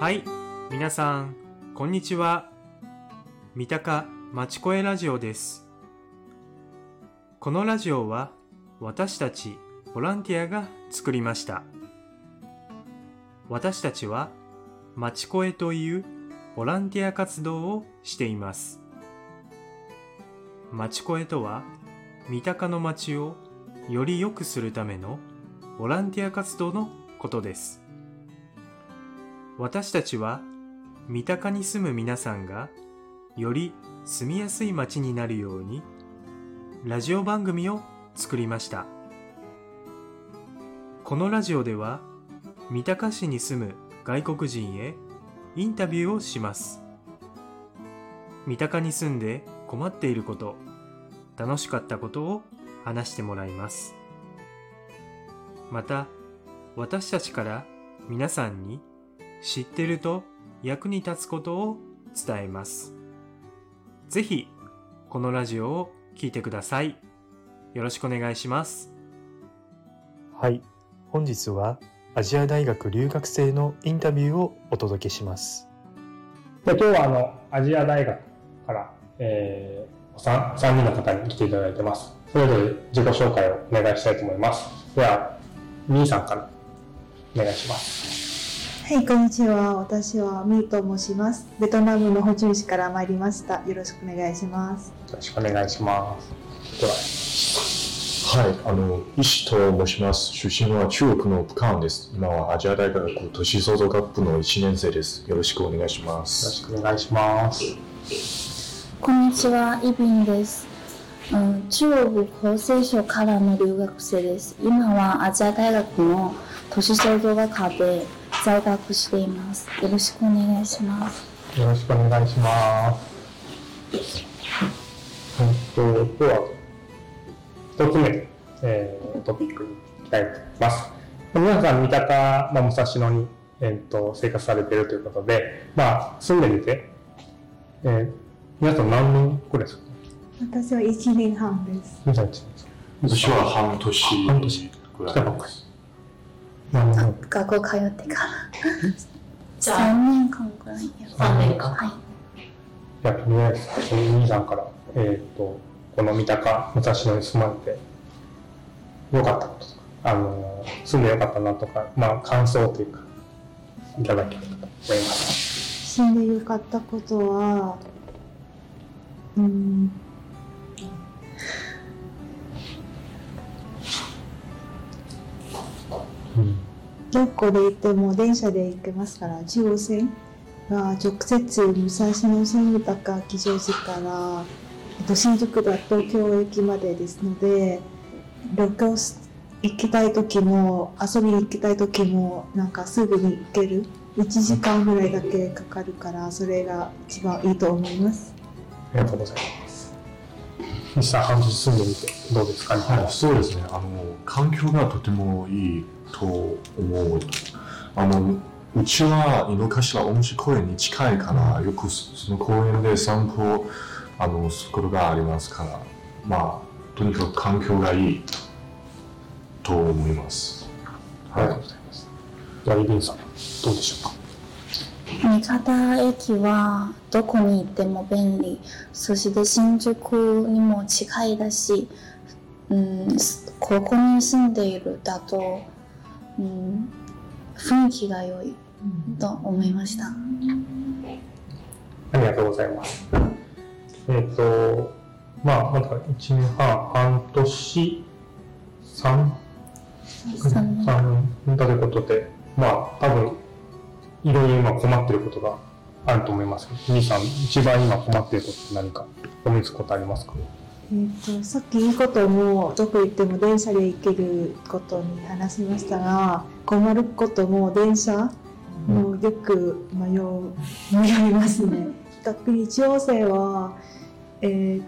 はい、皆さん、こんにちは。三鷹まちこえラジオです。このラジオは、私たちボランティアが作りました。私たちは、まちこえというボランティア活動をしています。まちこえとは、三鷹の街をより良くするためのボランティア活動のことです。私たちは三鷹に住む皆さんがより住みやすい街になるようにラジオ番組を作りました。このラジオでは三鷹市に住む外国人へインタビューをします。三鷹に住んで困っていること、楽しかったことを話してもらいます。また、私たちから皆さんに知ってると役に立つことを伝えます。ぜひ、このラジオを聞いてください。よろしくお願いします。はい。本日はアジア大学留学生のインタビューをお届けします。で今日はあのアジア大学から、えー、3, 3人の方に来ていただいてます。それぞれ自己紹介をお願いしたいと思います。では、みーさんからお願いします。はい、こんにちは。私はミーと申します。ベトナムのホチミン市から参りました。よろしくお願いします。よろしくお願いします。では、はい、あの、石と申します。出身は中国の武漢です。今はアジア大学都市創造学部の1年生です。よろしくお願いしまよろす。しくお願いします。こんにちは、イビンです。うん、中国厚生省からの留学生です。今はアジア大学の都市創造学科で在学しています。よろしくお願いします。よろしくお願いします。えっと、今日は、一つ目の、えートピックに行きたいと思います。皆さん、三鷹、まあ、武蔵野に、えっと生活されているということで、まあ、住んでみて、えー皆さん何年くらいですか？私は1年半です。皆さん一年ですか？私は半年半年ぐらい来たばっかり何年学校通ってから。3年間くらいや。3年間はい。じゃあ、とりあえず、その兄さんから、えっ、と、この三鷹、武蔵野に住まれて、よかったこととか、あの、住んでよかったなとか、まあ、感想というか、いただければと思います。死んでよかったことは、うーん、どこで行っても電車で行けますから、中央線が直接武蔵野線三鷹吉祥寺から、えっと、新宿だ東京駅までですので、旅行し行きたい時も遊びに行きたい時もなんかすぐに行ける1時間ぐらいだけかかるからそれが一番いいと思いますありがとうございます。西さん、半年住んでみて、どうですか？ね。はい、そうですね。あの、環境がとてもいいと思う。あの、うちは井の頭温泉公園に近いから、よくその公園で散歩、あの、することがありますから、まあ、とにかく環境がいいと思います。ありがとうございます。では、イビンさん、どうでしょうか？三方駅はどこに行っても便利。そして新宿にも近いだし、うん、ここに住んでいるだと、うん、雰囲気が良いと思いました。ありがとうございます。えっ、と、まあ、まだ1年半、半年、3、三年3年だということで、まあ、多分、いろいろ今困っていることがあると思います。兄さん、一番今困っていることって何か思いつくことありますか？えー、とさっきいいこともどこ行っても電車で行けることに話しましたが困ることも電車もよく迷う迷いますね。特に地方線はえーっ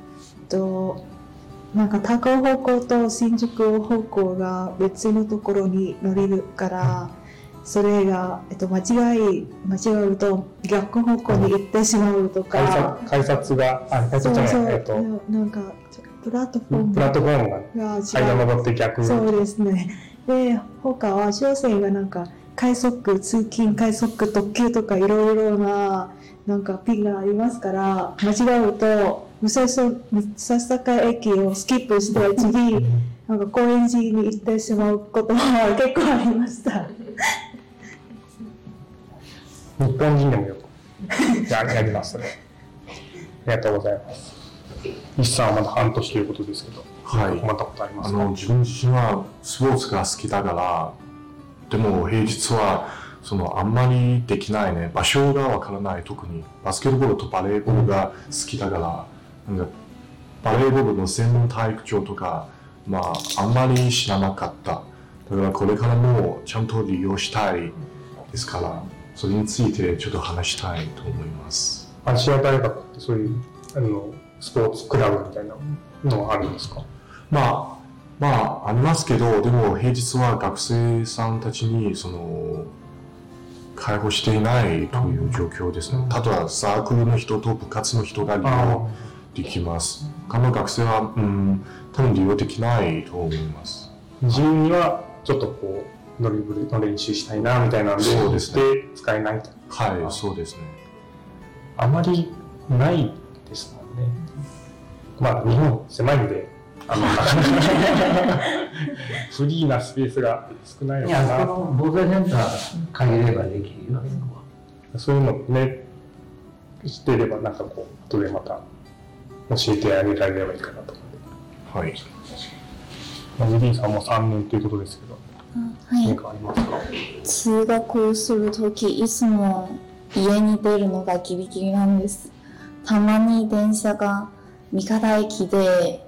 となんか高尾方向と新宿方向が別のところに乗れるから、それが、えっと、間違い間違うと逆方向に行ってしまうとか。改札改札が、あ、改札じゃない、えっと、なんかプラットフォーム。プラットフォームが階段登って逆そうですね。で他は商船がなんか快速通勤快速特急とかいろいろななんかピンがありますから間違うと武蔵武蔵境駅をスキップして次なんか高円寺に行ってしまうことは結構ありました。日本人でもよく。ややりますね。ありがとうございます。石さんはまだ半年ということですけど、はい。困ったことありますか？あの自分自身はスポーツが好きだからでも平日はそのあんまりできないね場所がわからない特にバスケットボールとバレーボールが好きだからなんかバレーボールの専門体育場とかまああんまり知らなかった。だからこれからもちゃんと利用したいですからそれについてちょっと話したいと思いますアジア大学ってそういうあのスポーツクラブみたいなのはあるんですか？まあ、まあ、ありますけど、でも平日は学生さんたちに、その、介護していないという状況ですね。ただ、サークルの人と部活の人が利用できます。他の学生は、うん、多分利用できないと思います。自分にはちょっとこうドリブルの練習したいなみたいなんでそうですね。で使えないとはい、そうですね。あまりないですもんね。まあ日本狭いんであの フリーなスペースが少ないのかいや、なこの防災センター借りればできるよ、そこそういうのね知っていればなんかこう後でまた教えてあげられればいいかなと思って。はい。まあジリーさんも3年ということですけど。はい何かありますか通学をするときいつも家に出るのがギリギリなんです。たまに電車が三方駅で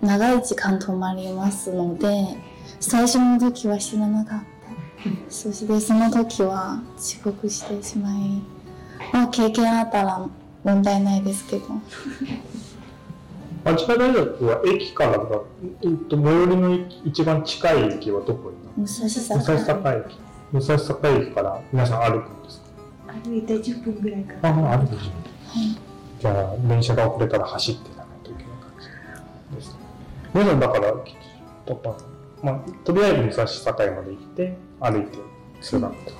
長い時間止まりますので最初の時は知らなかった。そしてその時は遅刻してしまいまあ経験あったら問題ないですけど。町田大学は駅からとか、えっと、最寄りの一番近い駅はどこになる？武蔵武蔵境境駅。武蔵境駅から皆さん歩くんですか？歩いて10分ぐらいかあな。あ歩くんですねじゃあ電車が遅れたら走っていかないといけない感じですね。皆さんだからとかまあとりあえず武蔵境まで行って歩いて通学って形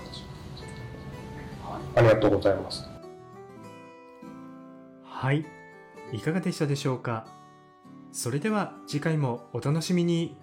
ありがとうございます。はい、いかがでしたでしょうか？それでは次回もお楽しみに。